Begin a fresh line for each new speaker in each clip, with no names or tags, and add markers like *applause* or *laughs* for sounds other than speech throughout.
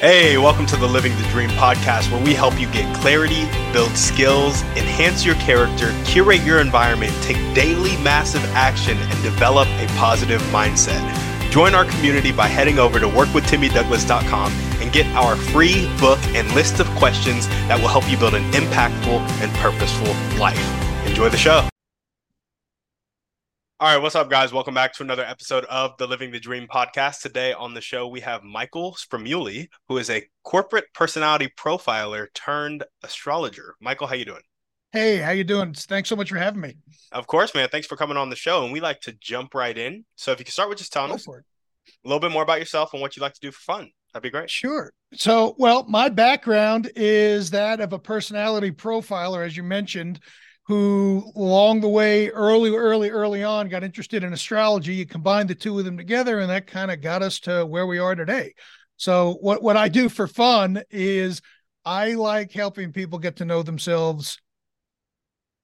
Hey, welcome to the Living the Dream podcast, where we help you get clarity, build skills, enhance your character, curate your environment, take daily massive action, and develop a positive mindset. Join our community by heading over to workwithtimmydouglas.com and get our free book and list of questions that will help you build an impactful and purposeful life. Enjoy the show. All right, what's up, guys? Welcome back to another episode of the Living the Dream podcast. Today on the show, we have Michael Spremulli, who is a corporate personality profiler turned astrologer. Michael, how you doing?
Hey, how you doing? Thanks so much for having me.
Of course, man. Thanks for coming on the show, and we like to jump right in. So, if you can start with just telling us a little bit more about yourself and what you like to do for fun, that'd be great.
Sure. So, well, my background is that of a personality profiler, as you mentioned, who along the way, early, early, early on, got interested in astrology. You combine the two of them together, and that kind of got us to where we are today. So, what what I do for fun is I like helping people get to know themselves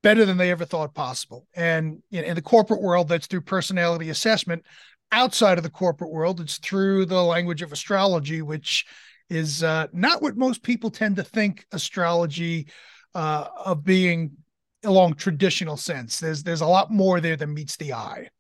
better than they ever thought possible. And in, in the corporate world, that's through personality assessment. Outside of the corporate world, it's through the language of astrology, which is uh, not what most people tend to think astrology uh, of being along traditional sense. There's there's a lot more there than meets the eye.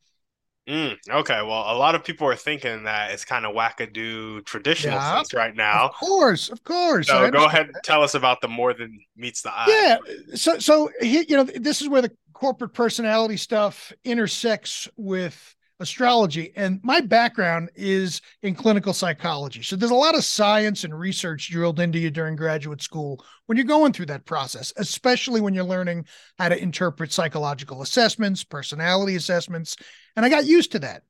Mm, okay, well, a lot of people are thinking that it's kind of wackadoo traditional
Yeah.
sense right now.
Of course, of course.
So, go ahead and tell us about the more than meets the eye.
Yeah. So so he, you know, this is where the corporate personality stuff intersects with astrology. And my background is in clinical psychology. So there's a lot of science and research drilled into you during graduate school when you're going through that process, especially when you're learning how to interpret psychological assessments, personality assessments. And I got used to that.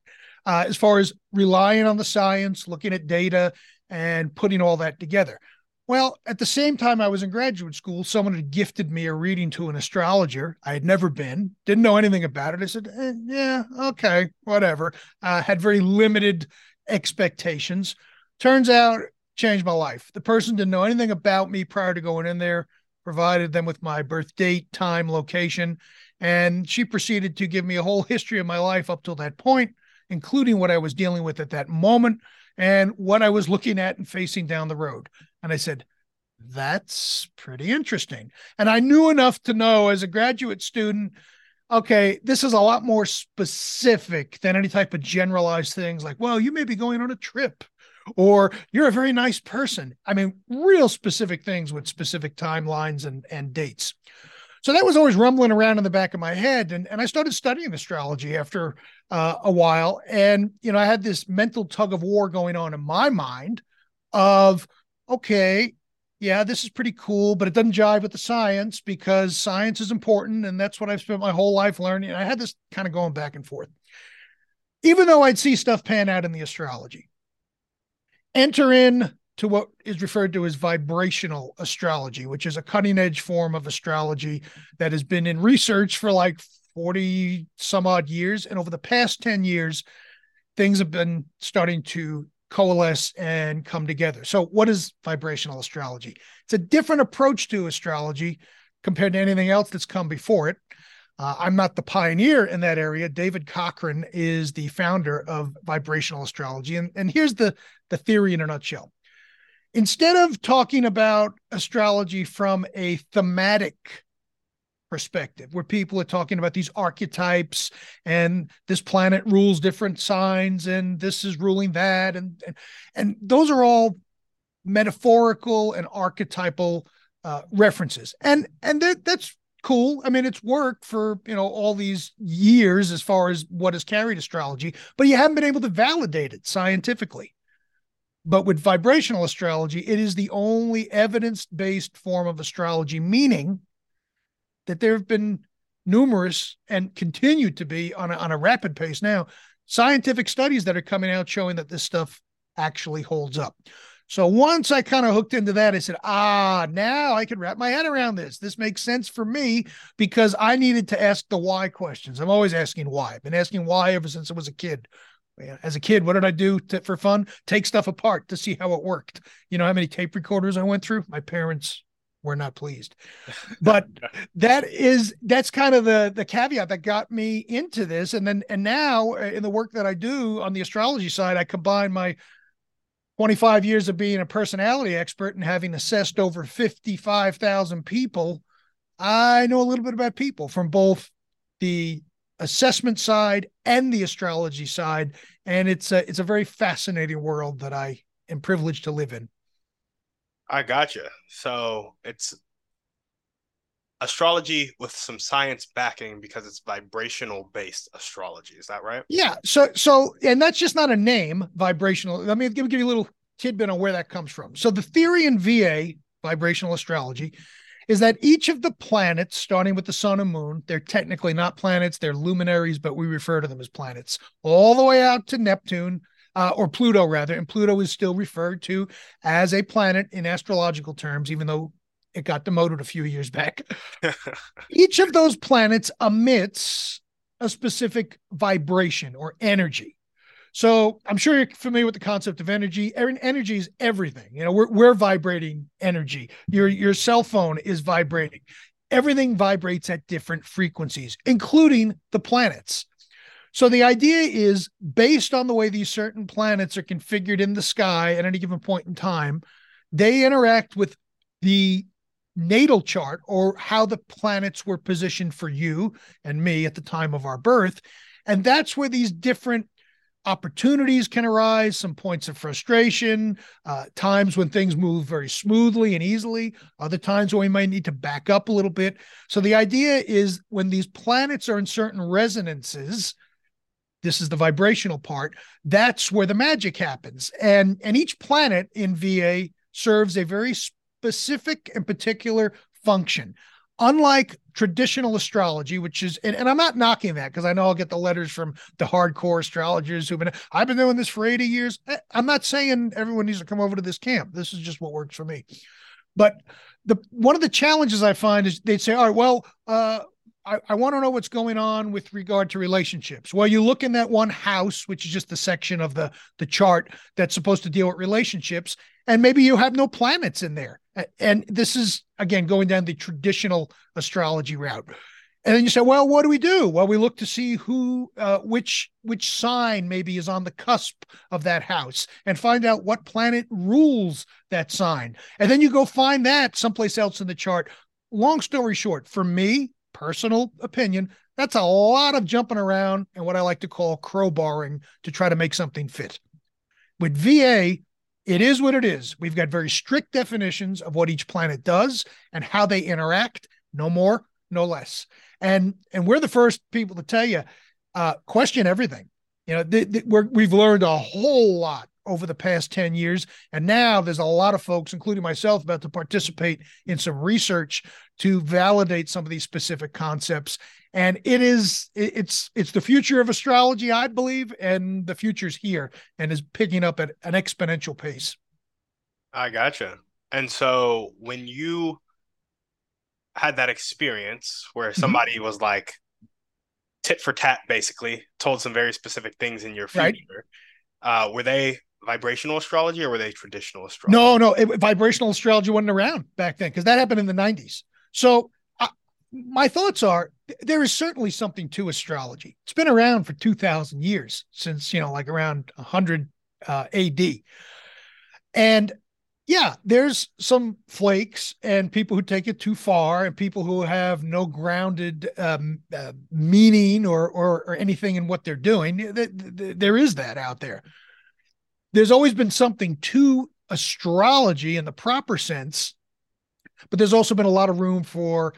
Uh, as far as relying on the science, looking at data, and putting all that together. Well, at the same time I was in graduate school, someone had gifted me a reading to an astrologer. I had never been, didn't know anything about it. I said, eh, "Yeah, okay, whatever." Uh, had very limited expectations. Turns out, changed my life. The person didn't know anything about me prior to going in there. Provided them with my birth date, time, location, and she proceeded to give me a whole history of my life up till that point, including what I was dealing with at that moment and what I was looking at and facing down the road. And I said, that's pretty interesting. And I knew enough to know as a graduate student, okay, this is a lot more specific than any type of generalized things like, well, you may be going on a trip or you're a very nice person. I mean, real specific things with specific timelines and, and dates. So that was always rumbling around in the back of my head. And, and I started studying astrology after uh, a while. And, you know, I had this mental tug of war going on in my mind of, okay, yeah, this is pretty cool, but it doesn't jive with the science because science is important. And that's what I've spent my whole life learning. And I had this kind of going back and forth. Even though I'd see stuff pan out in the astrology, enter in to what is referred to as vibrational astrology, which is a cutting edge form of astrology that has been in research for like 40 some odd years. And over the past 10 years, things have been starting to coalesce and come together. So, what is vibrational astrology? It's a different approach to astrology compared to anything else that's come before it. Uh, I'm not the pioneer in that area. David Cochrane is the founder of vibrational astrology. And, and here's the, the theory in a nutshell. Instead of talking about astrology from a thematic perspective, where people are talking about these archetypes and this planet rules different signs and this is ruling that, and and, and those are all metaphorical and archetypal uh, references, and and that, that's cool. I mean, it's worked for you know all these years as far as what has carried astrology, but you haven't been able to validate it scientifically. But with vibrational astrology, it is the only evidence based form of astrology, meaning that there have been numerous and continue to be on a, on a rapid pace now scientific studies that are coming out showing that this stuff actually holds up. So once I kind of hooked into that, I said, ah, now I can wrap my head around this. This makes sense for me because I needed to ask the why questions. I'm always asking why. I've been asking why ever since I was a kid. As a kid, what did I do to, for fun? Take stuff apart to see how it worked. You know how many tape recorders I went through? My parents were not pleased. *laughs* But that is that's kind of the the caveat that got me into this and then and now uh, in the work that I do on the astrology side I combine my 25 years of being a personality expert and having assessed over 55,000 people, I know a little bit about people from both the assessment side and the astrology side and it's a it's a very fascinating world that I am privileged to live in.
I gotcha. So it's astrology with some science backing because it's vibrational based astrology. Is that right?
Yeah. So so and that's just not a name, vibrational. Let me give, give you a little tidbit on where that comes from. So the theory in VA, vibrational astrology, is that each of the planets, starting with the sun and moon, they're technically not planets, they're luminaries, but we refer to them as planets, all the way out to Neptune, uh, or Pluto rather. And Pluto is still referred to as a planet in astrological terms, even though it got demoted a few years back. *laughs* each of those planets emits a specific vibration or energy. So I'm sure you're familiar with the concept of energy. Energy is everything. You know, we're we're vibrating energy. Your your cell phone is vibrating. Everything vibrates at different frequencies, including the planets. So the idea is based on the way these certain planets are configured in the sky at any given point in time, they interact with the natal chart or how the planets were positioned for you and me at the time of our birth. And that's where these different opportunities can arise, some points of frustration, uh, times when things move very smoothly and easily, other times when we might need to back up a little bit. So the idea is when these planets are in certain resonances, this is the vibrational part, that's where the magic happens. And and each planet in VA serves a very specific and particular function unlike traditional astrology, which is, and, and I'm not knocking that because I know I'll get the letters from the hardcore astrologers who've been, I've been doing this for 80 years. Eh, I'm not saying everyone needs to come over to this camp. This is just what works for me. But the one of the challenges I find is they'd say, all right, well, uh, I, I want to know what's going on with regard to relationships. Well, you look in that one house, which is just the section of the the chart that's supposed to deal with relationships, and maybe you have no planets in there. And this is again going down the traditional astrology route. And then you say, well, what do we do? Well, we look to see who, uh, which, which sign maybe is on the cusp of that house, and find out what planet rules that sign. And then you go find that someplace else in the chart. Long story short, for me, personal opinion, that's a lot of jumping around and what I like to call crowbarring to try to make something fit. With VA, it is what it is. We've got very strict definitions of what each planet does and how they interact, no more, no less. And and we're the first people to tell you, uh, question everything. You know, th- th- we've learned a whole lot over the past 10 years. And now there's a lot of folks, including myself, about to participate in some research to validate some of these specific concepts. And it is it's it's the future of astrology, I believe, and the future's here and is picking up at an exponential pace.
I gotcha. And so when you had that experience where mm-hmm. somebody mm-hmm. was like tit for tat, basically told some very specific things in your future, right. uh, were they vibrational astrology or were they traditional astrology?
No, no, it, vibrational astrology wasn't around back then because that happened in the 90s. So uh, my thoughts are there is certainly something to astrology. It's been around for 2000 years since, you know, like around 100 uh, AD. And yeah, there's some flakes and people who take it too far and people who have no grounded um, uh, meaning or, or, or anything in what they're doing. There is that out there there's always been something to astrology in the proper sense, but there's also been a lot of room for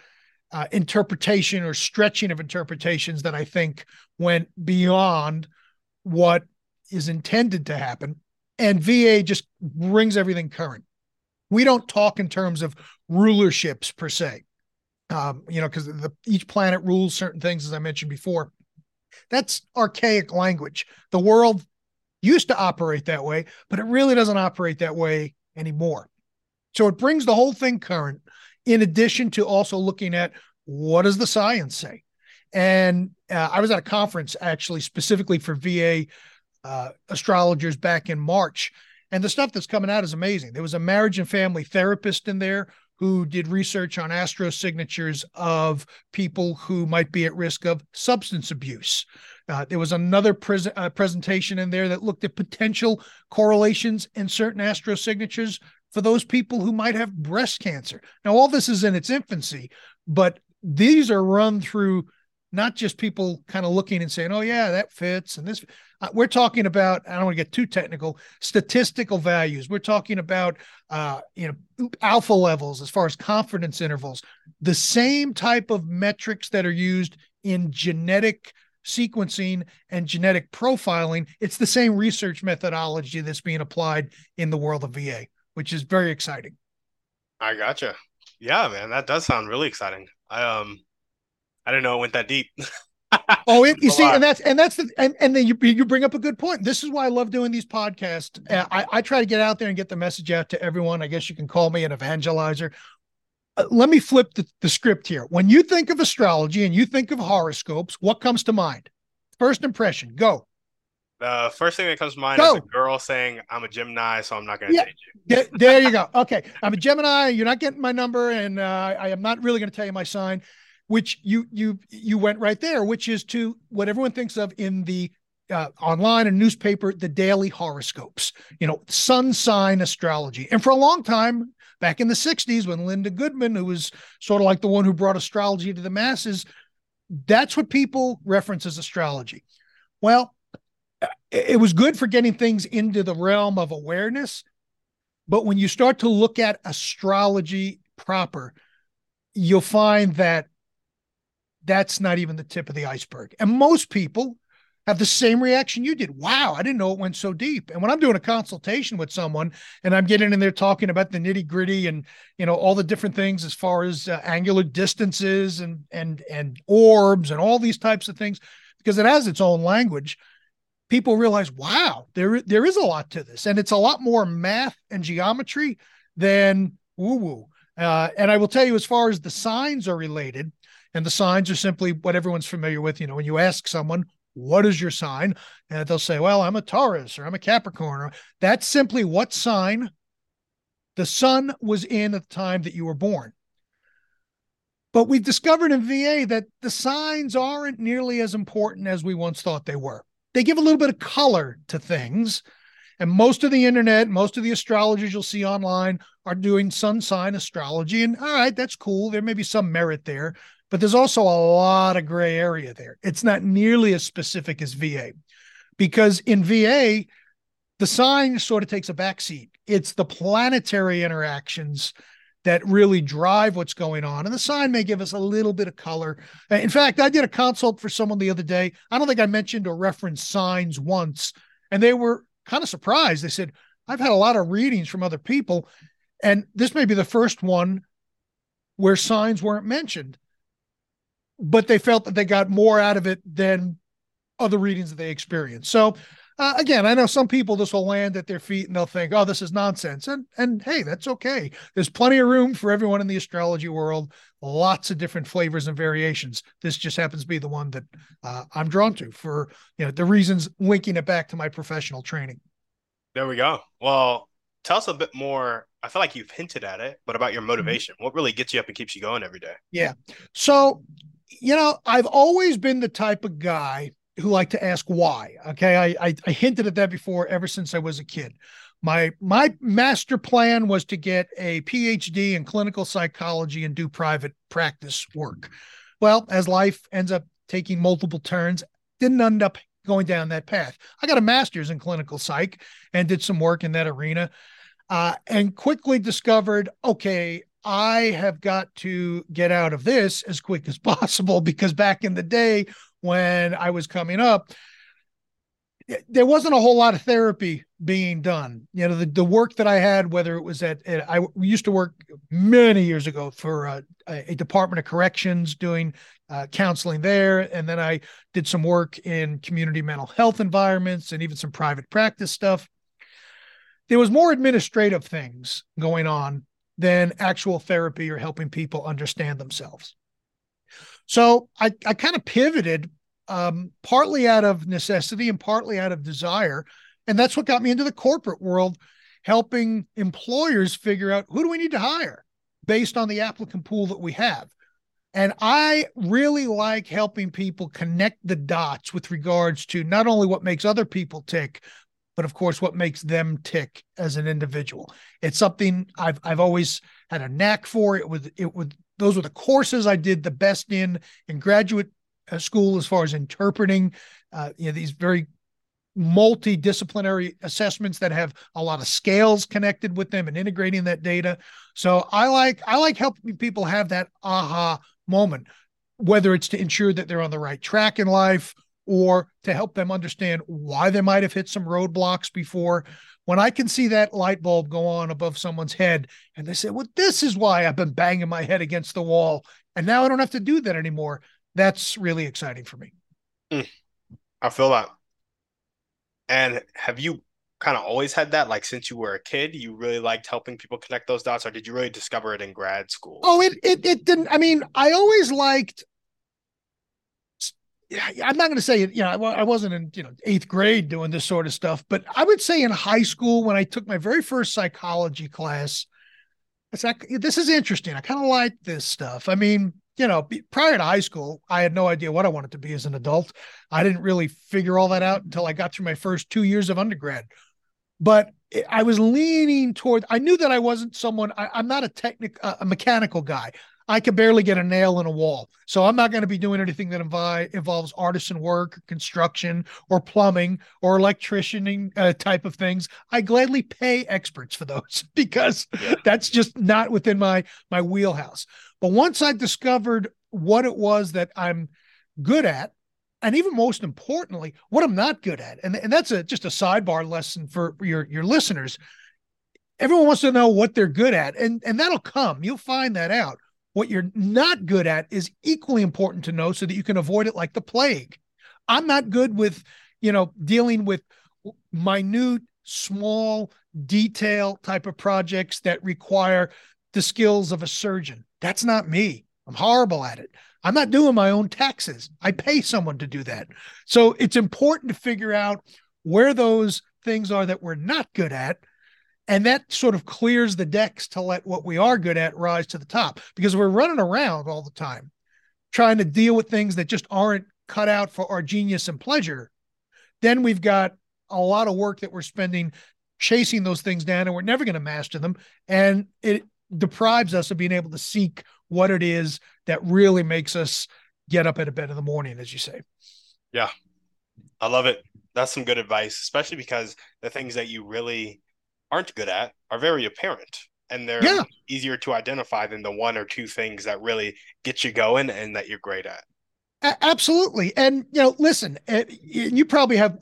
uh, interpretation or stretching of interpretations that I think went beyond what is intended to happen. And VA just brings everything current. We don't talk in terms of rulerships per se, um, you know, because each planet rules certain things, as I mentioned before. That's archaic language. The world used to operate that way, but it really doesn't operate that way anymore. So it brings the whole thing current, in addition to also looking at what does the science say. And uh, I was at a conference actually specifically for VA uh, astrologers back in March, and the stuff that's coming out is amazing. There was a marriage and family therapist in there who did research on astro signatures of people who might be at risk of substance abuse. Uh, there was another pres- uh, presentation in there that looked at potential correlations in certain astrosignatures for those people who might have breast cancer. Now, all this is in its infancy, but these are run through not just people kind of looking and saying, "Oh yeah, that fits," and this. Uh, we're talking about. I don't want to get too technical. Statistical values. We're talking about, uh, you know, alpha levels as far as confidence intervals. The same type of metrics that are used in genetic sequencing and genetic profiling. It's the same research methodology that's being applied in the world of VA, which is very exciting.
I gotcha. Yeah, man, that does sound really exciting. I um I didn't know it went that deep. *laughs*
oh, it, you see, lot. and that's and that's the and, and then you you bring up a good point. This is why I love doing these podcasts. Uh, I, I try to get out there and get the message out to everyone. I guess you can call me an evangelizer. Uh, let me flip the, the script here. When you think of astrology and you think of horoscopes, what comes to mind? First impression, go.
The first thing that comes to mind go. is a girl saying, "I'm a Gemini, so I'm not going to
yeah.
date you." *laughs*
there you go. Okay, I'm a Gemini. You're not getting my number, and uh, I am not really going to tell you my sign which you you you went right there, which is to what everyone thinks of in the uh, online and newspaper, the daily horoscopes, you know, sun sign astrology. And for a long time, back in the 60s, when Linda Goodman, who was sort of like the one who brought astrology to the masses, that's what people reference as astrology. Well, it was good for getting things into the realm of awareness. But when you start to look at astrology proper, you'll find that that's not even the tip of the iceberg. And most people have the same reaction you did. Wow, I didn't know it went so deep. And when I'm doing a consultation with someone and I'm getting in there talking about the nitty gritty and you know all the different things as far as uh, angular distances and and and orbs and all these types of things, because it has its own language, people realize, wow, there there is a lot to this, and it's a lot more math and geometry than woo woo. Uh, and I will tell you, as far as the signs are related, and the signs are simply what everyone's familiar with. You know, when you ask someone, what is your sign? And they'll say, well, I'm a Taurus or I'm a Capricorn. That's simply what sign the sun was in at the time that you were born. But we've discovered in VA that the signs aren't nearly as important as we once thought they were. They give a little bit of color to things. And most of the internet, most of the astrologers you'll see online are doing sun sign astrology. And all right, that's cool. There may be some merit there but there's also a lot of gray area there. It's not nearly as specific as VA because in VA, the sign sort of takes a backseat. It's the planetary interactions that really drive what's going on. And the sign may give us a little bit of color. Uh, in fact, I did a consult for someone the other day. I don't think I mentioned or referenced signs once, and they were kind of surprised. They said, I've had a lot of readings from other people, and this may be the first one where signs weren't mentioned but they felt that they got more out of it than other readings that they experienced. So uh, again, I know some people this will land at their feet and they'll think, "Oh, this is nonsense," and and hey, that's okay. There's plenty of room for everyone in the astrology world. Lots of different flavors and variations. This just happens to be the one that uh, I'm drawn to for you know the reasons linking it back to my professional training.
There we go. Well, tell us a bit more. I feel like you've hinted at it, but about your mm-hmm. motivation. Mm-hmm. What really gets you up and keeps you going every day?
Yeah. So you know, I've always been the type of guy who like to ask why. Okay. I, I, I hinted at that before ever since I was a kid. My my master plan was to get a PhD in clinical psychology and do private practice work. Well, as life ends up taking multiple turns, didn't end up going down that path. I got a master's in clinical psych and did some work in that arena. Uh, and quickly discovered okay, I have got to get out of this as quick as *laughs* possible because back in the day when I was coming up, there wasn't a whole lot of therapy being done. You know, the, the work that I had, whether it was at, at I used to work many years ago for a, a Department of Corrections doing uh, counseling there. And then I did some work in community mental health environments and even some private practice stuff. There was more administrative things going on than actual therapy or helping people understand themselves. So I, I kind of pivoted um, partly out of necessity and partly out of desire. And that's what got me into the corporate world, helping employers figure out who do we need to hire based on the applicant pool that we have. And I really like helping people connect the dots with regards to not only what makes other people tick, but of course what makes them tick as an individual. It's something I've I've always had a knack for. It was it would those were the courses I did the best in in graduate uh, school as far as interpreting uh, you know these very multidisciplinary assessments that have a lot of scales connected with them and integrating that data. So I like I like helping people have that aha moment, whether it's to ensure that they're on the right track in life or to help them understand why they might have hit some roadblocks before. When I can see that light bulb go on above someone's head and they say, Well, this is why I've been banging my head against the wall. And now I don't have to do that anymore. That's really exciting for me.
Mm, I feel that. And have you kind of always had that like since you were a kid you really liked helping people connect those dots or did you really discover it in grad school
oh it it, it didn't i mean i always liked I'm not going to say, you know, I wasn't in, you know, eighth grade doing this sort of stuff, but I would say in high school when I took my very first psychology class, it's like, this is interesting. I kind of like this stuff. I mean, you know, prior to high school, I had no idea what I wanted to be as an adult. I didn't really figure all that out until I got through my first two years of undergrad. But I was leaning toward, I knew that I wasn't someone, I, am not a technic, a mechanical guy. I could barely get a nail in a wall. So I'm not going to be doing anything that invi- involves artisan work, or construction, or plumbing, or electricianing uh, type of things. I gladly pay experts for those *laughs* because yeah. that's just not within my my wheelhouse. But once I discovered what it was that I'm good at, and even most importantly, what I'm not good at, and, and that's a just a sidebar lesson for your your listeners. Everyone wants to know what they're good at, and and that'll come. You'll find that out. What you're not good at is equally important to know so that you can avoid it like the plague. I'm not good with, you know, dealing with minute, small, detail type of projects that require the skills of a surgeon. That's not me. I'm horrible at it. I'm not doing my own taxes. I pay someone to do that. So it's important to figure out where those things are that we're not good at and that sort of clears the decks to let what we are good at rise to the top because we're running around all the time trying to deal with things that just aren't cut out for our genius and pleasure. Then we've got a lot of work that we're spending chasing those things down and we're never going to master them. And it deprives us of being able to seek what it is that really makes us get up at a bed in the morning, as you say.
Yeah. I love it. That's some good advice, especially because the things that you really aren't good at are very apparent and they're yeah. easier to identify than the one or two things that really get you going and that you're great at.
A- absolutely. And, you know, listen, eh, you probably have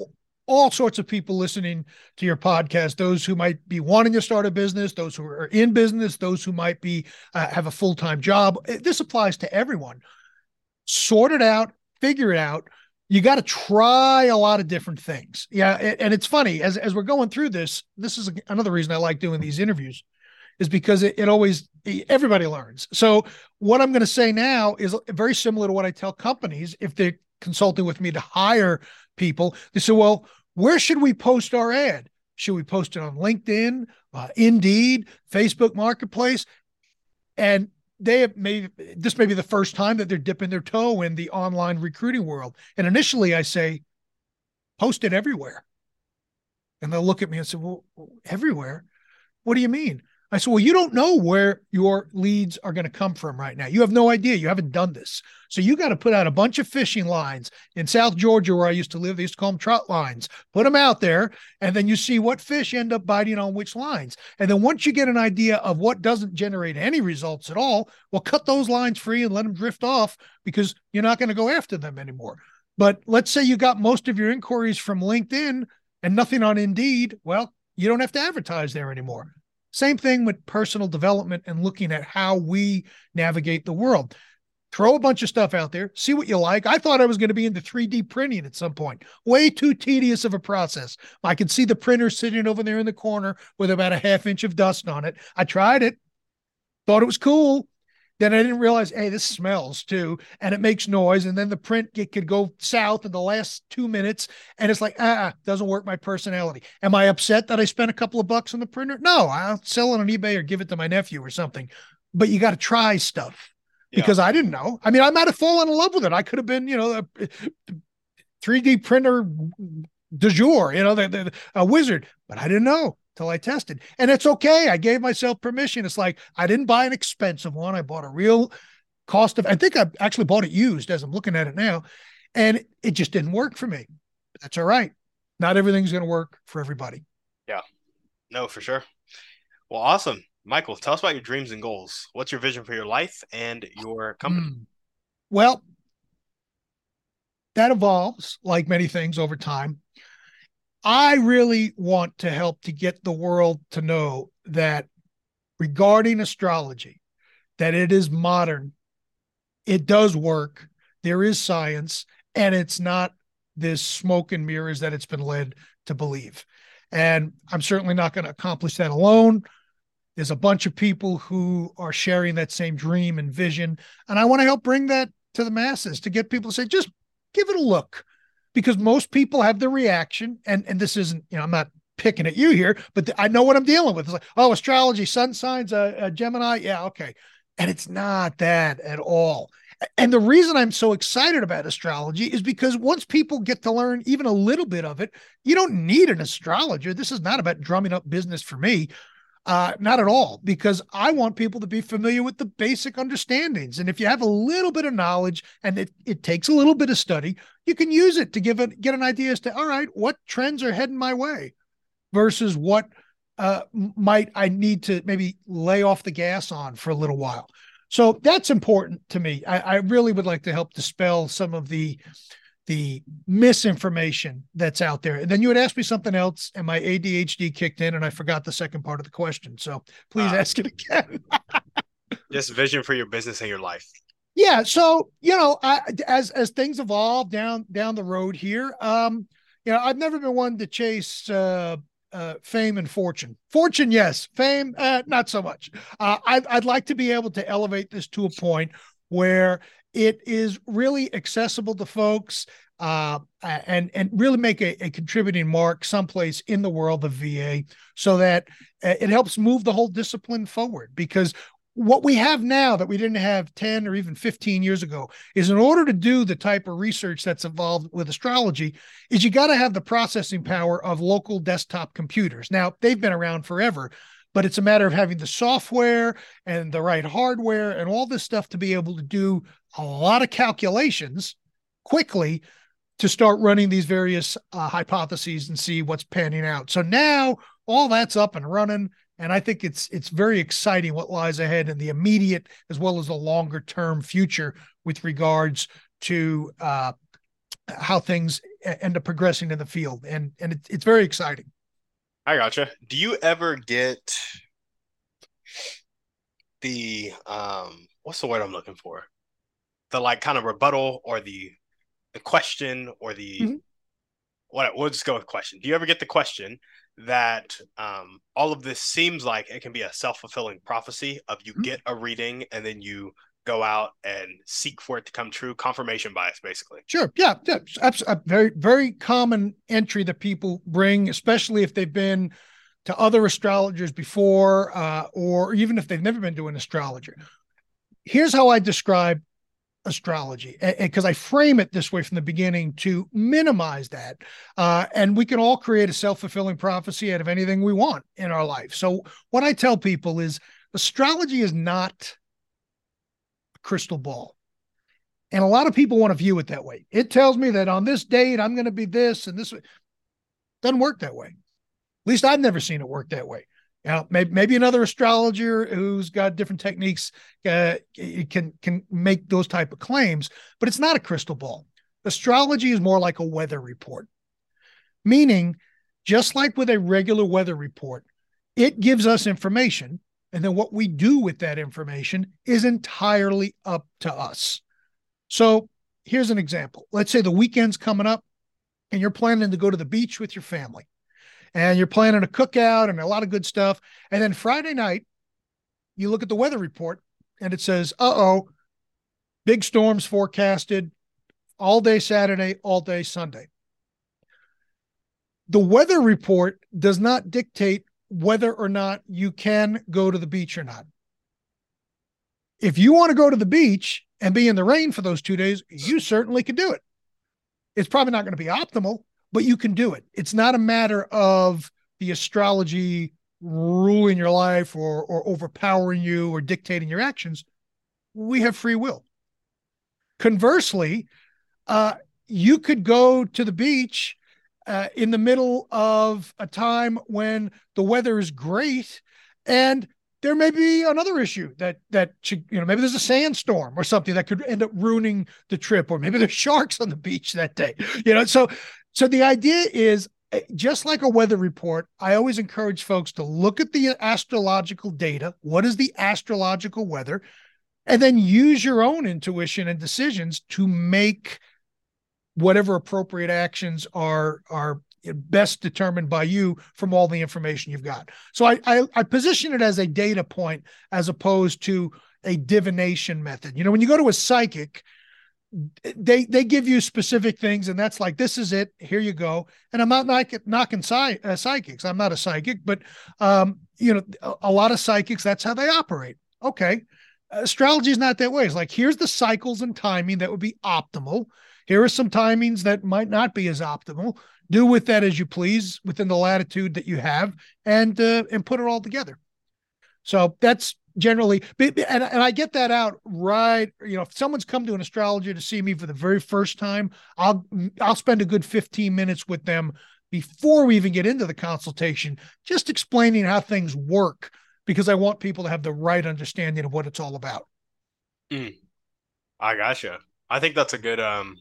all sorts of people listening to your podcast those who might be wanting to start a business those who are in business those who might be uh, have a full-time job this applies to everyone sort it out figure it out you got to try a lot of different things. Yeah, and it's funny as as we're going through this. This is another reason I like doing these interviews, is because it, it always everybody learns. So what I'm going to say now is very similar to what I tell companies if they're consulting with me to hire people. They say, "Well, where should we post our ad? Should we post it on LinkedIn, uh, Indeed, Facebook Marketplace?" And they maybe this may be the first time that they're dipping their toe in the online recruiting world. And initially I say, post it everywhere. And they'll look at me and say, Well, everywhere? What do you mean? I said, Well, you don't know where your leads are going to come from right now. You have no idea. You haven't done this. So you got to put out a bunch of fishing lines in South Georgia, where I used to live. They used to call them trout lines. Put them out there, and then you see what fish end up biting on which lines. And then once you get an idea of what doesn't generate any results at all, well, cut those lines free and let them drift off because you're not going to go after them anymore. But let's say you got most of your inquiries from LinkedIn and nothing on Indeed. Well, you don't have to advertise there anymore. Same thing with personal development and looking at how we navigate the world. Throw a bunch of stuff out there, see what you like. I thought I was going to be into 3D printing at some point. Way too tedious of a process. I could see the printer sitting over there in the corner with about a half inch of dust on it. I tried it, thought it was cool. Then I didn't realize, hey, this smells too, and it makes noise. And then the print it could go south in the last two minutes, and it's like, ah, doesn't work my personality. Am I upset that I spent a couple of bucks on the printer? No, I'll sell it on eBay or give it to my nephew or something. But you got to try stuff. because yeah. I didn't know. I mean, I might have fallen in love with it. I could have been, you know, a 3D printer de jour, you know, the, the, a wizard, but I didn't know till I tested. And it's okay. I gave myself permission. It's like I didn't buy an expensive one. I bought a real cost of, I think I actually bought it used as I'm looking at it now. And it just didn't work for me. That's all right. Not everything's going to work for everybody.
Yeah. No, for sure. Well, awesome. Michael, tell us about your dreams and goals. What's your vision for your life and your company? Mm.
Well, that evolves like many things over time. I really want to help to get the world to know that regarding astrology, that it is modern, it does work, there is science, and it's not this smoke and mirrors that it's been led to believe. And I'm certainly not going to accomplish that alone. There's a bunch of people who are sharing that same dream and vision. And I want to help bring that to the masses to get people to say, just give it a look because most people have the reaction, and and this isn't, you know, I'm not picking at you here, but the, I know what I'm dealing with. It's like, oh, astrology, sun signs, uh, uh, Gemini, yeah, okay, and it's not that at all. And the reason I'm so excited about astrology is because once people get to learn even a little bit of it, you don't need an astrologer. This is not about drumming up business for me. Uh, not at all, because I want people to be familiar with the basic understandings. And if you have a little bit of knowledge and it, it takes a little bit of study, you can use it to give it get an idea as to all right, what trends are heading my way versus what uh, might I need to maybe lay off the gas on for a little while. So that's important to me. I, I really would like to help dispel some of the the misinformation that's out there. And then you would ask me something else, and my ADHD kicked in, and I forgot the second part of the question. So please uh, ask it again. *laughs*
just vision for your business and your life.
Yeah. So you know, I, as as things evolve down down the road here, um, you know, I've never been one to chase uh, uh, fame and fortune. Fortune, yes. Fame, uh, not so much. Uh, I'd, I'd like to be able to elevate this to a point where it is really accessible to folks uh, and and really make a, a, contributing mark someplace in the world of VA, so that uh, it helps move the whole discipline forward. Because what we have now that we didn't have 10 or even 15 years ago is in order to do the type of research that's involved with astrology is you got to have the processing power of local desktop computers now they've been around forever but it's a matter of having the software and the right hardware and all this stuff to be able to do a lot of calculations quickly to start running these various uh, hypotheses and see what's panning out. So now all that's up and running, and I think it's it's very exciting what lies ahead in the immediate as well as the longer term future with regards to uh, how things end up progressing in the field, and and it, it's very exciting.
I gotcha. Do you ever get the um what's the word I'm looking for? The like kind of rebuttal or the the question or the mm-hmm. what we'll just go with question. Do you ever get the question that um all of this seems like it can be a self-fulfilling prophecy of you mm-hmm. get a reading and then you go out and seek for it to come true. Confirmation bias basically.
Sure. Yeah. Yeah. A very very common entry that people bring especially if they've been to other astrologers before uh, or even if they've never been to an astrologer. Here's how i describe astrology because i frame it this way from the beginning to minimize that uh, and we can all create a self-fulfilling prophecy out of anything we want in our life. So what i tell people is astrology is not crystal ball. And a lot of people want to view it that way. It tells me that on this date, I'm going to be this and this. Doesn't work that way. At least I've never seen it work that way. Now, maybe, maybe another astrologer who's got different techniques uh, can can make those type of claims, but it's not a crystal ball. Astrology is more like a weather report, meaning just like with a regular weather report, it gives us information and then what we do with that information is entirely up to us. So here's an example. Let's say the weekend's coming up and you're planning to go to the beach with your family and you're planning a cookout and a lot of good stuff. And then Friday night, you look at the weather report and it says, uh oh, big storms forecasted all day Saturday, all day Sunday. The weather report does not dictate whether or not you can go to the beach or not. If you want to go to the beach and be in the rain for those two days, you certainly can do it. It's probably not going to be optimal, but you can do it. It's not a matter of the astrology ruling your life or, or overpowering you or dictating your actions. We have free will. Conversely, uh, you could go to the beach uh, in the middle of a time when the weather is great and there may be another issue that that you know maybe there's a sandstorm or something that could end up ruining the trip or maybe there's *laughs* sharks on the beach that day you know? So so the idea is eh, just like a weather report i always encourage folks to look at the astrological data what is the astrological weather and then use your own intuition and decisions to make whatever appropriate actions are are best determined by you from all the information you've got. So I, I, I position it as a data point as opposed to a divination method. You know, when you go to a psychic, they they give you specific things, and that's like this is it. Here you go. And I'm not knocking, knocking psy, uh, psychics. I'm not a psychic, but um, you know, a, a lot of psychics that's how they operate. Okay, astrology is not that way. It's like here's the cycles and timing that would be optimal. Here are some timings that might not be as optimal. Do with that as you please within the latitude that you have and uh, and put it all together. So that's generally and, and i get that out right you know if someone's come to an astrologer to see me for the very first time i'll i'll spend a good 15 minutes with them before we even get into the consultation just explaining how things work because i want people to have the right understanding of what it's all about.
Mm. i gotcha. I think that's a good um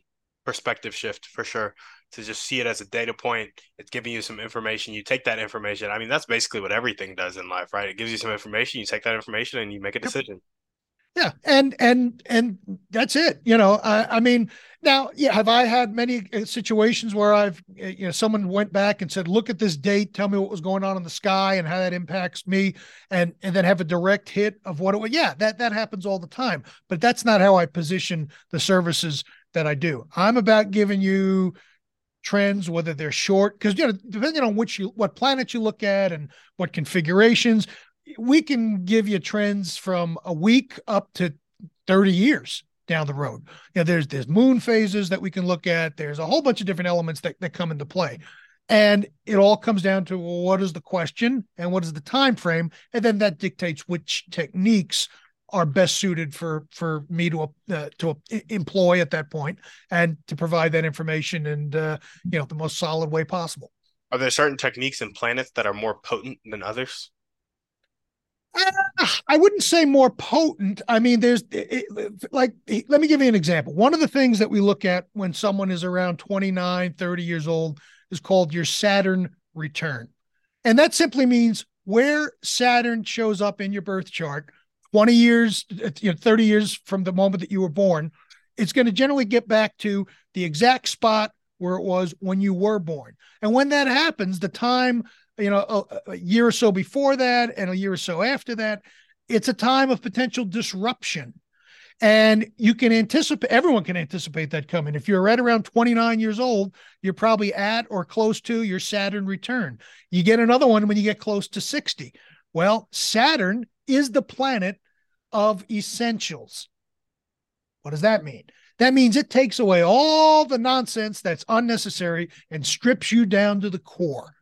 perspective shift for sure to just see it as a data point. It's giving you some information. You take that information. I mean, that's basically what everything does in life, right? It gives you some information. You take that information and you make a decision.
Yeah, and and and that's it. You know, I, I mean, now, yeah, have I had many uh, situations where I've, uh, you know, someone went back and said, "Look at this date. Tell me what was going on in the sky and how that impacts me," and and then have a direct hit of what it was. Yeah, that that happens all the time. But that's not how I position the services that I do. I'm about giving you trends, whether they're short, because you know, depending on which you what planet you look at and what configurations, we can give you trends from a week up to 30 years down the road. You know, there's there's moon phases that we can look at. There's a whole bunch of different elements that, that come into play. And it all comes down to what is the question and what is the time frame, and then that dictates which techniques are best suited for for me to uh, to employ at that point and to provide that information and uh, you know the most solid way possible.
Are there certain techniques and planets that are more potent than others?
Uh, I wouldn't say more potent. I mean, there's it, like, let me give you an example. One of the things that we look at when someone is around 29, 30 years old is called your Saturn return. And that simply means where Saturn shows up in your birth chart 20 years, you know, 30 years from the moment that you were born, it's going to generally get back to the exact spot where it was when you were born. And when that happens, the time, you know, a, a year or so before that and a year or so after that, it's a time of potential disruption. And you can anticipate, everyone can anticipate that coming. If you're right around 29 years old, you're probably at or close to your Saturn return. You get another one when you get close to 60. Well, Saturn is the planet of essentials. What does that mean? That means it takes away all the nonsense that's unnecessary and strips you down to the core.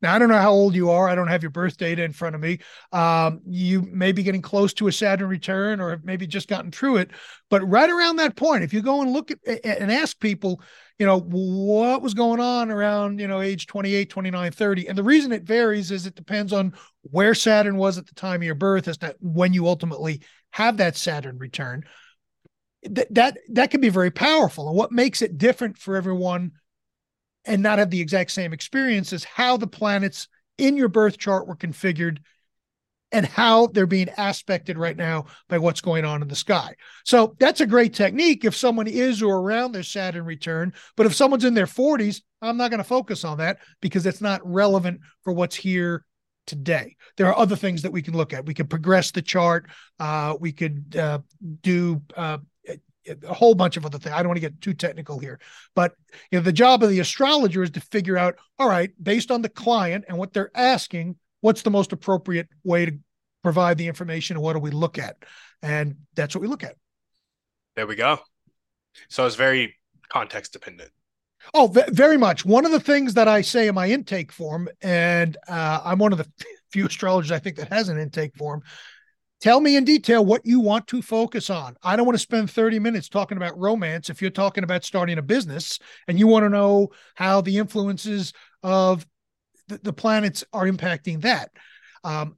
Now, I don't know how old you are. I don't have your birth data in front of me. Um, you may be getting close to a Saturn return or maybe just gotten through it. But right around that point, if you go and look at and ask people, you know, what was going on around, you know, age 28, 29, 30. And the reason it varies is it depends on where Saturn was at the time of your birth as to when you ultimately have that Saturn return. That that that can be very powerful. And what makes it different for everyone and not have the exact same experience is how the planets in your birth chart were configured and how they're being aspected right now by what's going on in the sky. So that's a great technique if someone is or around their Saturn return. But if someone's in their 40s, I'm not going to focus on that because it's not relevant for what's here today. There are other things that we can look at. We can progress the chart. Uh, we could uh, do uh, a whole bunch of other things. I don't want to get too technical here, but you know, the job of the astrologer is to figure out, all right, based on the client and what they're asking, what's the most appropriate way to provide the information and what do we look at? And that's what we look at.
There we go. So it's very context dependent.
Oh, v- very much. One of the things that I say in my intake form, and uh, I'm one of the *laughs* few astrologers I think that has an intake form. Tell me in detail what you want to focus on. I don't want to spend 30 minutes talking about romance if you're talking about starting a business and you want to know how the influences of the, the planets are impacting that. Um,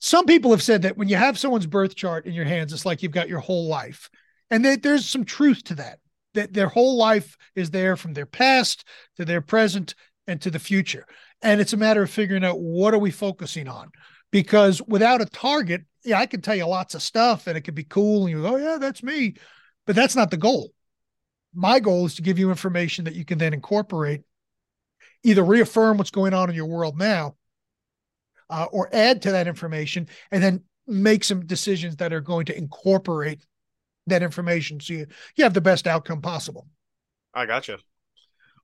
some people have said that when you have someone's birth chart in your hands, it's like you've got your whole life. And that there's some truth to that, that their whole life is there from their past to their present and to the future. And it's a matter of figuring out what are we focusing on? Because without a target, yeah, I can tell you lots of stuff and it could be cool. And you go, oh, yeah, that's me. But that's not the goal. My goal is to give you information that you can then incorporate, either reaffirm what's going on in your world now, uh, or add to that information, and then make some decisions that are going to incorporate that information so you, you have the best outcome possible.
I gotcha.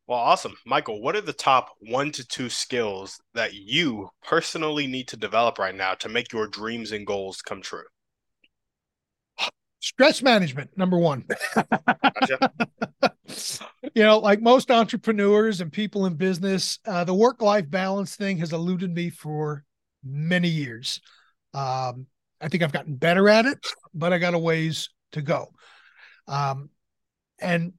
Well, awesome. Michael, what are the top one to two skills that you personally need to develop right now to make your dreams and goals come true?
Stress management, number one. You know, like most entrepreneurs and people in business, uh, the work life balance thing has eluded me for many years. Um, I think I've gotten better at it, but I got a ways to go. Um, and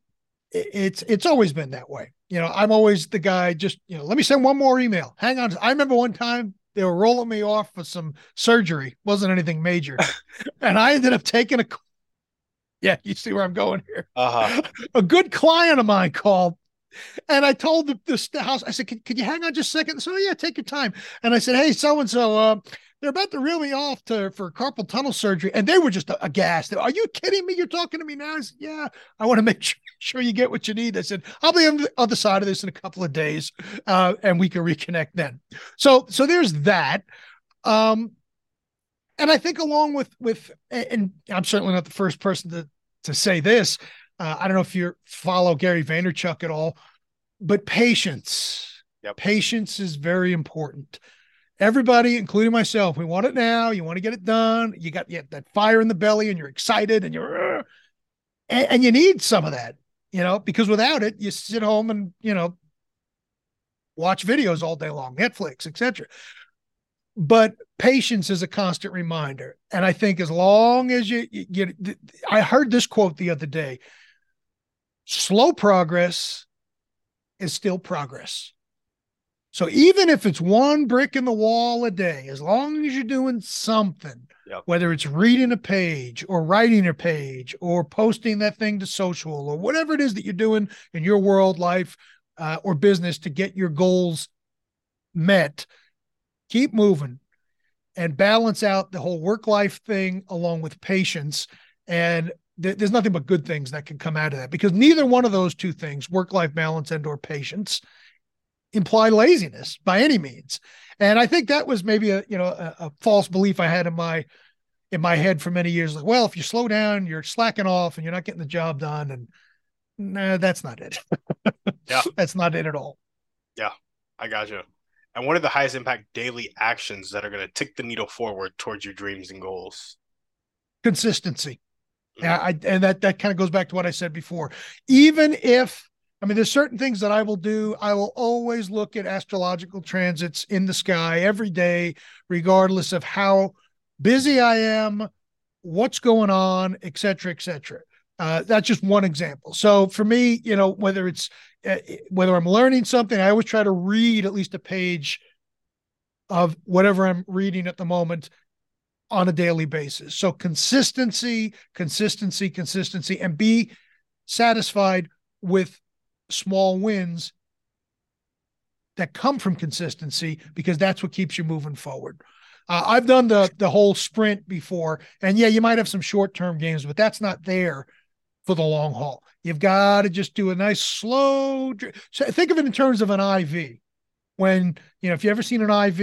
it's it's always been that way. You know, I'm always the guy. Just you know, let me send one more email. Hang on. I remember one time they were rolling me off for some surgery. wasn't anything major, *laughs* and I ended up taking a. *laughs* Yeah, you see where I'm going here.
Uh-huh. *laughs*
A good client of mine called, and I told the, the house. I said, "Can, can you hang on just a second? So yeah, take your time. And I said, "Hey, so and so, they're about to reel me off to for carpal tunnel surgery, and they were just aghast. Are you kidding me? You're talking to me now? I said, yeah, I want to make *laughs* sure, sure, you get what you need. I said, I'll be on the other side of this in a couple of days, uh, and we can reconnect then. So, so there's that. Um, and I think along with with, and I'm certainly not the first person to to say this. Uh, I don't know if you follow Gary Vaynerchuk at all, but patience. Yep. Patience is very important everybody, including myself, we want it now. You want to get it done. You got, you that fire in the belly and you're excited and you're, and, and, you need some of that, you know, because without it, you sit home and, you know, watch videos all day long, Netflix, etc. But patience is a constant reminder. And I think as long as you, you get, I heard this quote the other day slow progress is still progress. So even if it's one brick in the wall a day, as long as you're doing something, yep. whether it's reading a page or writing a page or posting that thing to social or whatever it is that you're doing in your world, life, uh, or business to get your goals met, keep moving and balance out the whole work life thing along with patience. And th- there's nothing but good things that can come out of that because neither one of those two things, work life balance and or patience, imply laziness by any means. And I think that was maybe a you know a, a, false belief I had in my in my head for many years. Like, well, if you slow down, you're slacking off, and you're not getting the job done. And no, that's not it.
yeah, *laughs*
that's not it at all.
Yeah, I got you. And what are the highest impact daily actions that are going to tick the needle forward towards your dreams and goals?
Consistency. Mm-hmm. Yeah, I, and that that kind of goes back to what I said before. Even if I mean, there's certain things that I will do. I will always look at astrological transits in the sky every day, regardless of how busy I am, what's going on, et cetera, et cetera. Uh, that's just one example. So for me, you know, whether it's uh, whether I'm learning something, I always try to read at least a page of whatever I'm reading at the moment on a daily basis. So consistency, consistency, consistency, and be satisfied with small wins that come from consistency because that's what keeps you moving forward. Uh, I've done the the whole sprint before, and yeah, you might have some short term games, but that's not there for the long haul. You've got to just do a nice slow. Think of it in terms of an IV. When you know, if you ever seen an IV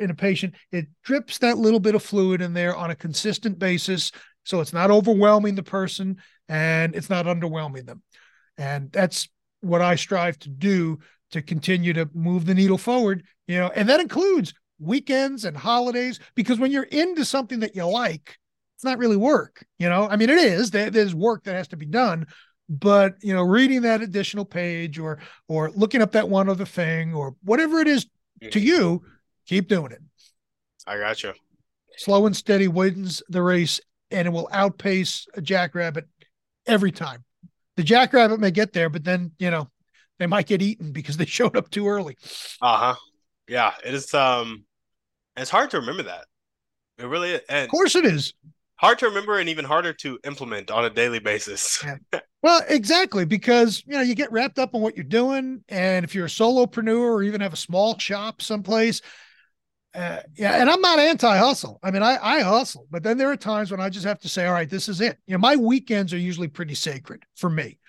in a patient, it drips that little bit of fluid in there on a consistent basis, so it's not overwhelming the person and it's not underwhelming them. And that's what I strive to do to continue to move the needle forward, you know, and that includes weekends and holidays because when you're into something that you like, it's not really work. You know, I mean, it is. There's work that has to be done, but you know, reading that additional page or or looking up that one other thing or whatever it is to mm-hmm. you, keep doing it.
I got you.
Slow and steady wins the race, and it will outpace a jackrabbit every time. The jackrabbit may get there, but then you know they might get eaten because they *laughs* showed up too early.
Uh huh. Yeah, it is. Um, it's hard to remember that. It really is. And
of course, it is
hard to remember and even harder to implement on a daily basis.
Yeah. *laughs* Well, exactly, because you know you get wrapped up in what you're doing, and if you're a solopreneur or even have a small shop someplace, uh, yeah. And I'm not anti-hustle. I mean, I I hustle, but then there are times when I just have to say, all right, this is it. You know, my weekends are usually pretty sacred for me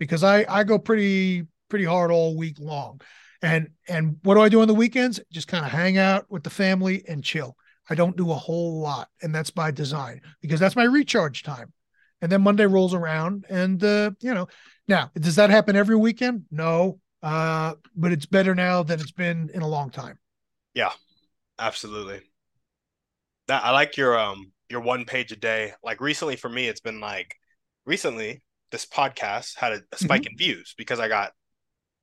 because I I go pretty pretty hard all week long. And and what do I do on the weekends? Just kind of hang out with the family and chill. I don't do a whole lot, and that's by design because that's my recharge time. And then Monday rolls around, and uh, you know, now does that happen every weekend? No, uh, but it's better now than it's been in a long time.
Yeah, absolutely. That I like your um your one page a day. Like recently for me, it's been like recently this podcast had a, a spike mm-hmm. in views because I got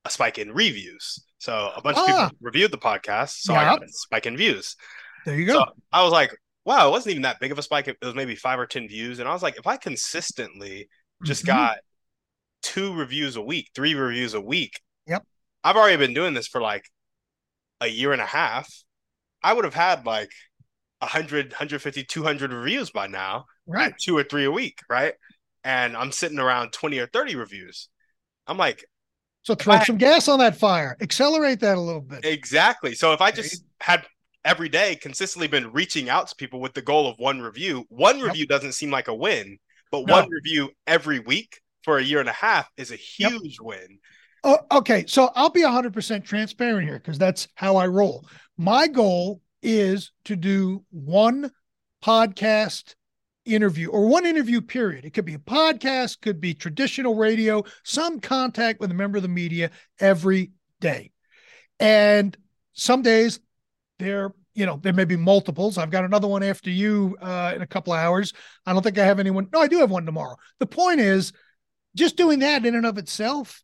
a spike in reviews. So a bunch ah. of people reviewed the podcast, so yep. I got a spike in views.
There you go. So
I was like, wow, it wasn't even that big of a spike. It was maybe five or ten views, and I was like, if I consistently just mm-hmm. got two reviews a week, three reviews a week.
Yep.
I've already been doing this for like a year and a half. I would have had like 100, 150, 200 reviews by now.
Right.
Two or three a week, right? And I'm sitting around 20 or 30 reviews. I'm like,
so throw I, some gas on that fire, accelerate that a little bit.
Exactly. So if I just had every day consistently been reaching out to people with the goal of one review, one yep. review doesn't seem like a win, but no. one review every week for a year and a half is a huge yep. win.
Oh, okay. So I'll be 100% transparent here because that's how I roll. My goal is to do one podcast interview or one interview period. It could be a podcast, could be traditional radio, some contact with a member of the media every day. And some days there, you know, there may be multiples. I've got another one after you uh, in a couple of hours. I don't think I have anyone. No, I do have one tomorrow. The point is, just doing that in and of itself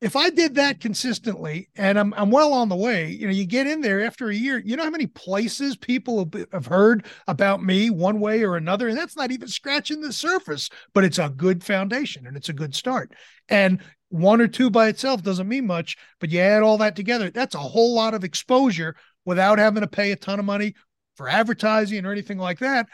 if I did that consistently and I'm I'm well on the way, you know, you get in there after a year, you know how many places people have heard about me one way or another, and that's not even scratching the surface, but it's a good foundation and it's a good start. And one or two by itself doesn't mean much, but you add all that together, that's a whole lot of exposure without having to pay a ton of money for advertising or anything like that.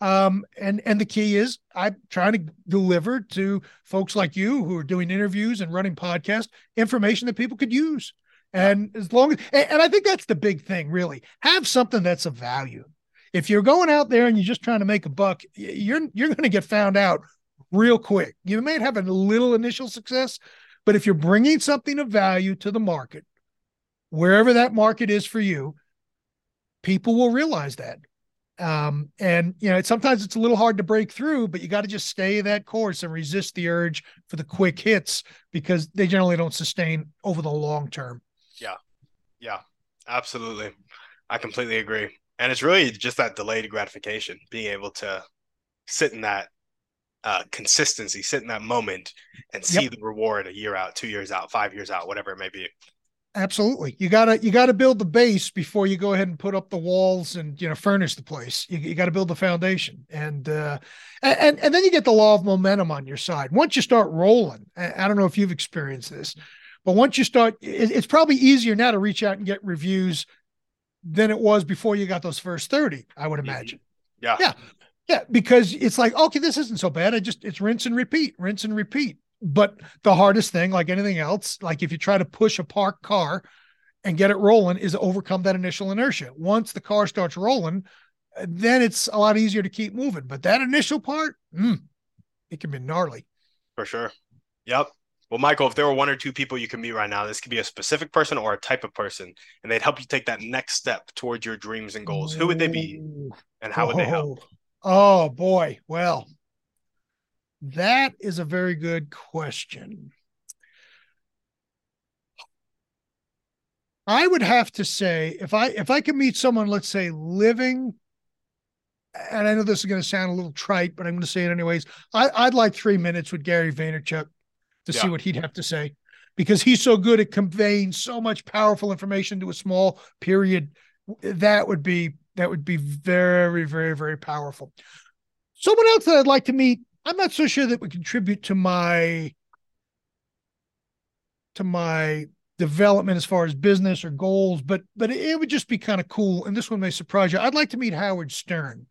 Um, and and the key is I'm trying to deliver to folks like you who are doing interviews and running podcasts information that people could use. And as long as and, and I think that's the big thing, really. Have something that's of value. If you're going out there and you're just trying to make a buck, you're you're going to get found out real quick. You may have a little initial success, but if you're bringing something of value to the market, wherever that market is for you, people will realize that um, and you know, sometimes it's a little hard to break through, but you got to just stay that course and resist the urge for the quick hits because they generally don't sustain over the long term.
Yeah, yeah, absolutely. I completely agree. And it's really just that delayed gratification, being able to sit in that uh, consistency, sit in that moment, and see yep. the reward a year out, two years out, five years out, whatever it may be.
Absolutely. You gotta you gotta build the base before you go ahead and put up the walls and you know furnish the place. You, you got to build the foundation, and uh, and and then you get the law of momentum on your side. Once you start rolling, I don't know if you've experienced this, but once you start, it's probably easier now to reach out and get reviews than it was before you got those first thirty. I would imagine.
Yeah.
Yeah. Yeah, because it's like, okay, this isn't so bad. I just it's rinse and repeat, rinse and repeat but the hardest thing, like anything else, like if you try to push a parked car and get it rolling, is overcome that initial inertia. Once the car starts rolling, then it's a lot easier to keep moving. But that initial part, mm, it can be gnarly.
For sure. Yep. Well, Michael, if there were one or two people you could meet right now, this could be a specific person or a type of person, and they'd help you take that next step towards your dreams and goals. Who would they be, and how would they help?
Oh boy. Well, that is a very good question. I would have to say if I if I could meet someone, let's say living, and I know this is going to sound a little trite, but I'm going to say it anyways. I, would like three minutes with Gary Vaynerchuk to yeah. see what he'd have to say because he's so good at conveying so much powerful information to a small period. That would be that would be very very very powerful. Someone else that I'd like to meet. I'm not so sure that would contribute to my to my development as far as business or goals, but but it would just be kind of cool. And this one may surprise you. I'd like to meet Howard Stern.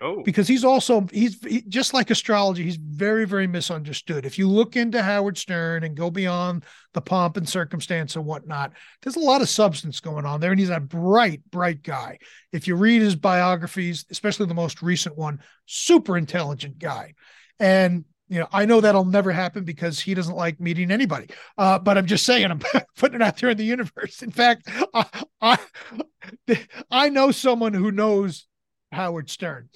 Oh.
Because he's also he's he, just like astrology, he's very very misunderstood. If you look into Howard Stern and go beyond the pomp and circumstance and whatnot, there's a lot of substance going on there, and he's a bright bright guy. If you read his biographies, especially the most recent one, super intelligent guy, and you know, I know that'll never happen because he doesn't like meeting anybody. Uh, but I'm just saying, I'm *laughs* putting it out there in the universe. In fact, I, I, *laughs* I know someone who knows Howard Stern,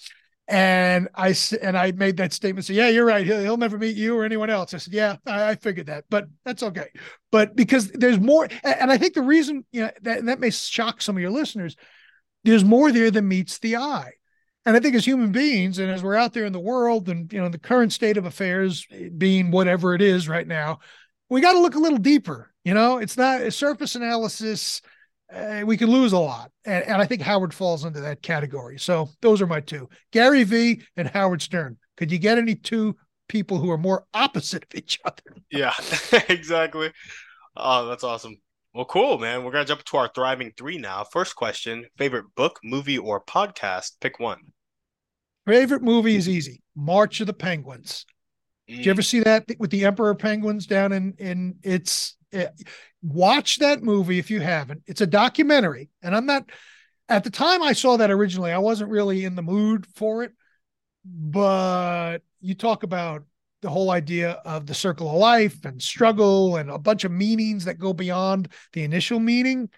and I and I made that statement. So yeah, you're right. He'll, he'll never meet you or anyone else. I said, yeah, I, I figured that, but that's okay. But because there's more, and I think the reason you know that that may shock some of your listeners, there's more there than meets the eye. And I think as human beings, and as we're out there in the world, and you know, the current state of affairs being whatever it is right now, we got to look a little deeper. You know, it's not a surface analysis. Uh, we can lose a lot, and, and I think Howard falls into that category. So those are my two: Gary Vee and Howard Stern. Could you get any two people who are more opposite of each other?
Yeah, *laughs* exactly. Oh, that's awesome. Well, cool, man. We're gonna jump to our thriving three now. First question: favorite book, movie, or podcast? Pick one.
Favorite movie is easy. March of the Penguins. Mm. Did you ever see that with the Emperor Penguins down in in it's it, watch that movie if you haven't. It's a documentary, and I'm not at the time I saw that originally. I wasn't really in the mood for it, but you talk about the whole idea of the circle of life and struggle and a bunch of meanings that go beyond the initial meaning.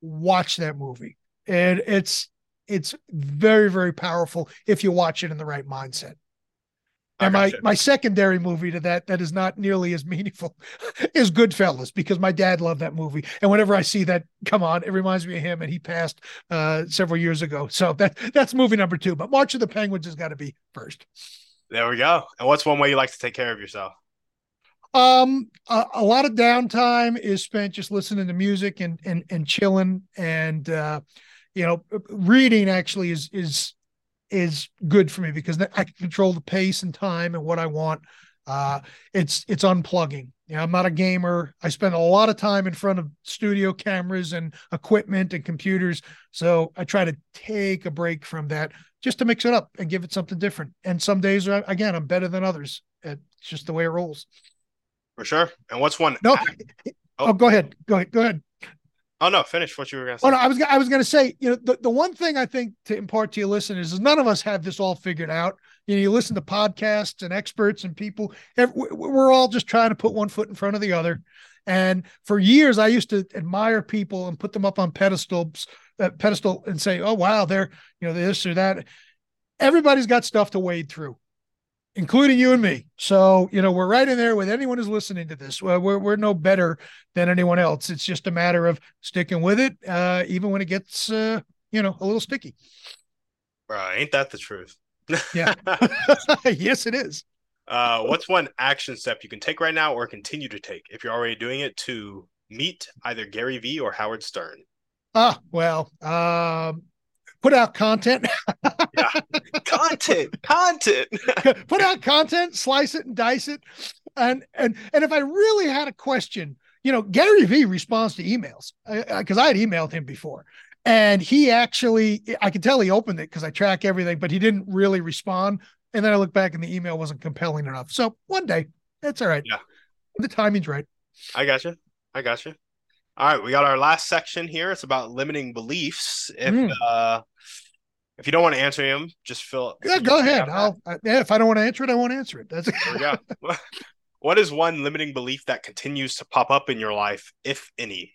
Watch that movie, and it's it's very very powerful if you watch it in the right mindset and my, my secondary movie to that that is not nearly as meaningful *laughs* is Goodfellas because my dad loved that movie, and whenever I see that come on, it reminds me of him, and he passed uh, several years ago. So that that's movie number two. But March of the Penguins has got to be first.
There we go. And what's one way you like to take care of yourself?
Um, a, a lot of downtime is spent just listening to music and and and chilling, and uh, you know, reading actually is is is good for me because I can control the pace and time and what I want. Uh, it's it's unplugging. You know, I'm not a gamer. I spend a lot of time in front of studio cameras and equipment and computers. So I try to take a break from that just to mix it up and give it something different. And some days, are, again, I'm better than others. It's just the way it rolls.
For sure. And what's one?
No. Oh, *laughs* oh go ahead. Go ahead. Go ahead.
Oh no, finish what you were going to say.
Oh no, I was I was going to say, you know, the, the one thing I think to impart to your listeners is none of us have this all figured out. You know, you listen to podcasts and experts and people. We're all just trying to put one foot in front of the other. And for years, I used to admire people and put them up on pedestals, uh, pedestal, and say, "Oh wow, they're you know this or that." Everybody's got stuff to wade through including you and me. So, you know, we're right in there with anyone who's listening to this. We're, we're, we're no better than anyone else. It's just a matter of sticking with it, uh, even when it gets, uh, you know, a little sticky.
Bro, ain't that the truth? *laughs*
yeah. *laughs* yes, it is.
Uh, what's one action step you can take right now or continue to take if you're already doing it to meet either Gary Vee or Howard Stern?
Ah, well, um, put out content. *laughs*
yeah. Content, content. *laughs*
put out content, slice it and dice it. And and and if I really had a question, you know, Gary Vee responds to emails because I, I, I had emailed him before. And he actually, I could tell he opened it because I track everything, but he didn't really respond. And then I look back and the email wasn't compelling enough. So one day, that's all right.
Yeah.
The timing's right.
I got you. I got you. All right, we got our last section here. It's about limiting beliefs. If mm. uh if you don't want to answer him, just fill.
Yeah, go ahead. I'll. Uh, yeah, if I don't want to answer it, I won't answer it. That's.
There we *laughs* *laughs* what is one limiting belief that continues to pop up in your life, if any?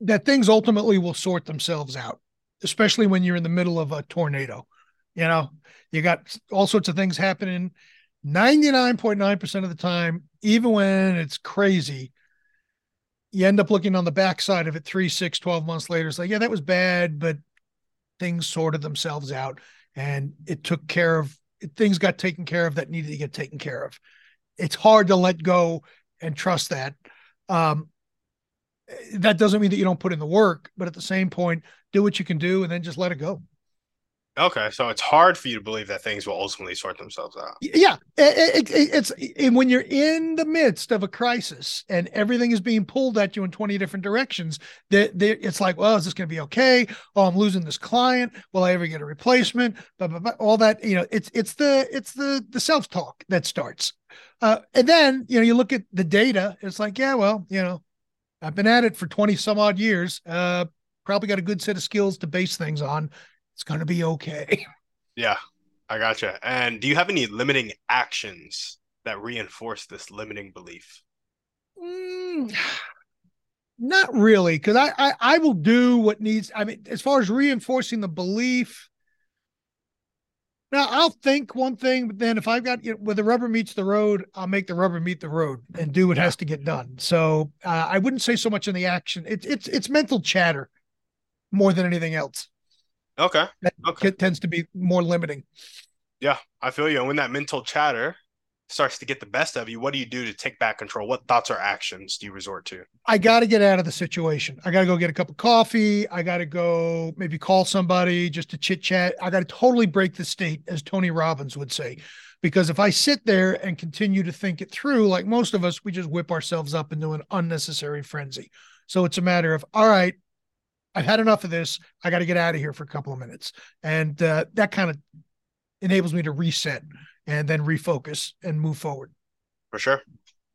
That things ultimately will sort themselves out, especially when you're in the middle of a tornado. You know, you got all sorts of things happening 99.9% of the time, even when it's crazy, you end up looking on the backside of it three, six, 12 months later. It's like, yeah, that was bad, but things sorted themselves out and it took care of things got taken care of that needed to get taken care of. It's hard to let go and trust that. Um, that doesn't mean that you don't put in the work, but at the same point, do what you can do and then just let it go.
Okay, so it's hard for you to believe that things will ultimately sort themselves out.
Yeah, it, it, it's and when you're in the midst of a crisis and everything is being pulled at you in 20 different directions, that it's like, well, is this going to be okay? Oh, I'm losing this client. Will I ever get a replacement? Blah, blah, blah. All that, you know, it's it's the it's the the self talk that starts, uh, and then you know you look at the data. It's like, yeah, well, you know, I've been at it for 20 some odd years. Uh, probably got a good set of skills to base things on it's going to be okay. *laughs*
Yeah, I gotcha. And do you have any limiting actions that reinforce this limiting belief?
Mm, *sighs* not really, because I, I I will do what needs. I mean, as far as reinforcing the belief, now I'll think one thing, but then if I've got you know, where the rubber meets the road, I'll make the rubber meet the road and do what has to get done. So uh, I wouldn't say so much in the action. It's it's it's mental chatter more than anything else.
Okay.
That
okay.
tends to be more limiting.
Yeah, I feel you. And when that mental chatter starts to get the best of you, what do you do to take back control? What thoughts or actions do you resort to?
I got to get out of the situation. I got to go get a cup of coffee. I got to go maybe call somebody just to chit chat. I got to totally break the state, as Tony Robbins would say. Because if I sit there and continue to think it through, like most of us, we just whip ourselves up into an unnecessary frenzy. So it's a matter of, all right, I've had enough of this. I got to get out of here for a couple of minutes. And uh, that kind of enables me to reset and then refocus and move forward.
For sure.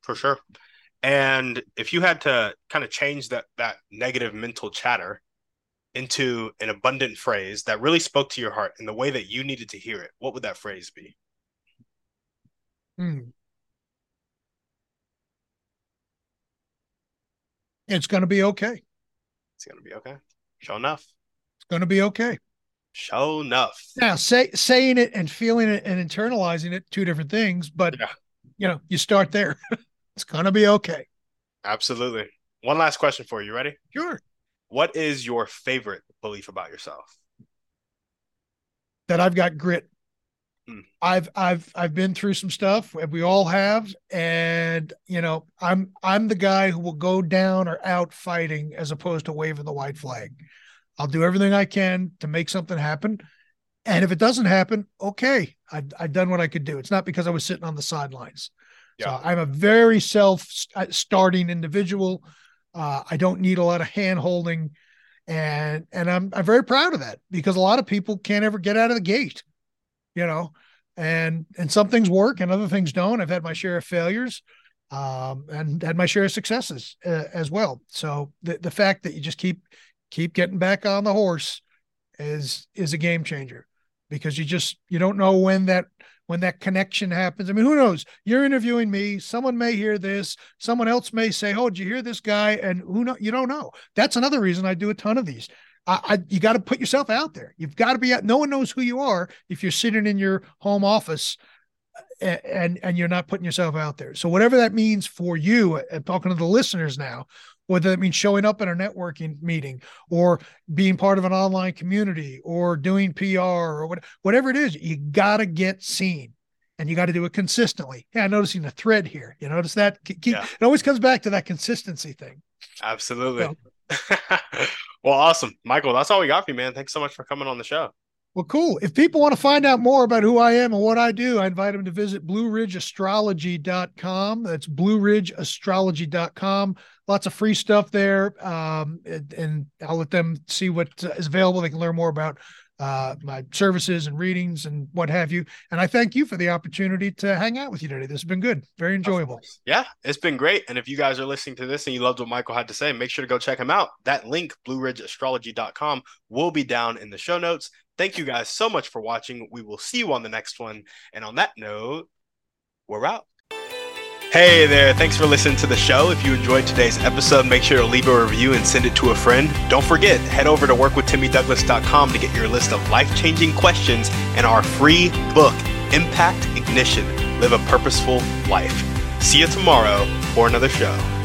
For sure. And if you had to kind of change that that negative mental chatter into an abundant phrase that really spoke to your heart in the way that you needed to hear it, what would that phrase be?
Hmm. It's going to be okay.
It's going to be okay. Show enough.
It's going to be okay.
Show enough.
Now, say, saying it and feeling it and internalizing it, two different things, but yeah. you know, you start there. *laughs* it's going to be okay.
Absolutely. One last question for you. Ready?
Sure.
What is your favorite belief about yourself?
That I've got grit. Hmm. I've I've I've been through some stuff. We all have, and you know, I'm I'm the guy who will go down or out fighting as opposed to waving the white flag. I'll do everything I can to make something happen, and if it doesn't happen, okay, I I've done what I could do. It's not because I was sitting on the sidelines. Yeah. So I'm a very self-starting individual. Uh, I don't need a lot of hand holding, and and I'm I'm very proud of that because a lot of people can't ever get out of the gate you know, and and some things work and other things don't. I've had my share of failures, um, and had my share of successes uh, as well. So the the fact that you just keep keep getting back on the horse is is a game changer because you just you don't know when that when that connection happens. I mean, who knows? You're interviewing me. Someone may hear this. Someone else may say, "Oh, did you hear this guy?" And who know? You don't know. That's another reason I do a ton of these I, I you got to put yourself out there. You've got to be out. No one knows who you are if you're sitting in your home office and, and and you're not putting yourself out there. So whatever that means for you, and uh, talking to the listeners now, whether that means showing up at a networking meeting or being part of an online community or doing PR or what, whatever it is, you got to get seen and you got to do it consistently. Yeah, I'm noticing a thread here. You notice that? Keep, yeah. It always comes back to that consistency thing.
Absolutely. So, *laughs* well, awesome. Michael, that's all we got for you, man. Thanks so much for coming on the show.
Well, cool. If people want to find out more about who I am and what I do, I invite them to visit blueridgeastrology.com. That's blueridgeastrology.com. Lots of free stuff there. Um, and, and, I'll let them see what is available. They can learn more about uh, my services and readings and what have you. And I thank you for the opportunity to hang out with you today. This has been good, very enjoyable.
Yeah, it's been great. And if you guys are listening to this and you loved what Michael had to say, make sure to go check him out. That link, blueridgeastrology.com, will be down in the show notes. Thank you guys so much for watching. We will see you on the next one. And on that note, we're out. Hey there, thanks for listening to the show. If you enjoyed today's episode, make sure to leave a review and send it to a friend. Don't forget, head over to workwithtimmydouglas.com to get your list of life changing questions and our free book, Impact Ignition live a purposeful life. See you tomorrow for another show.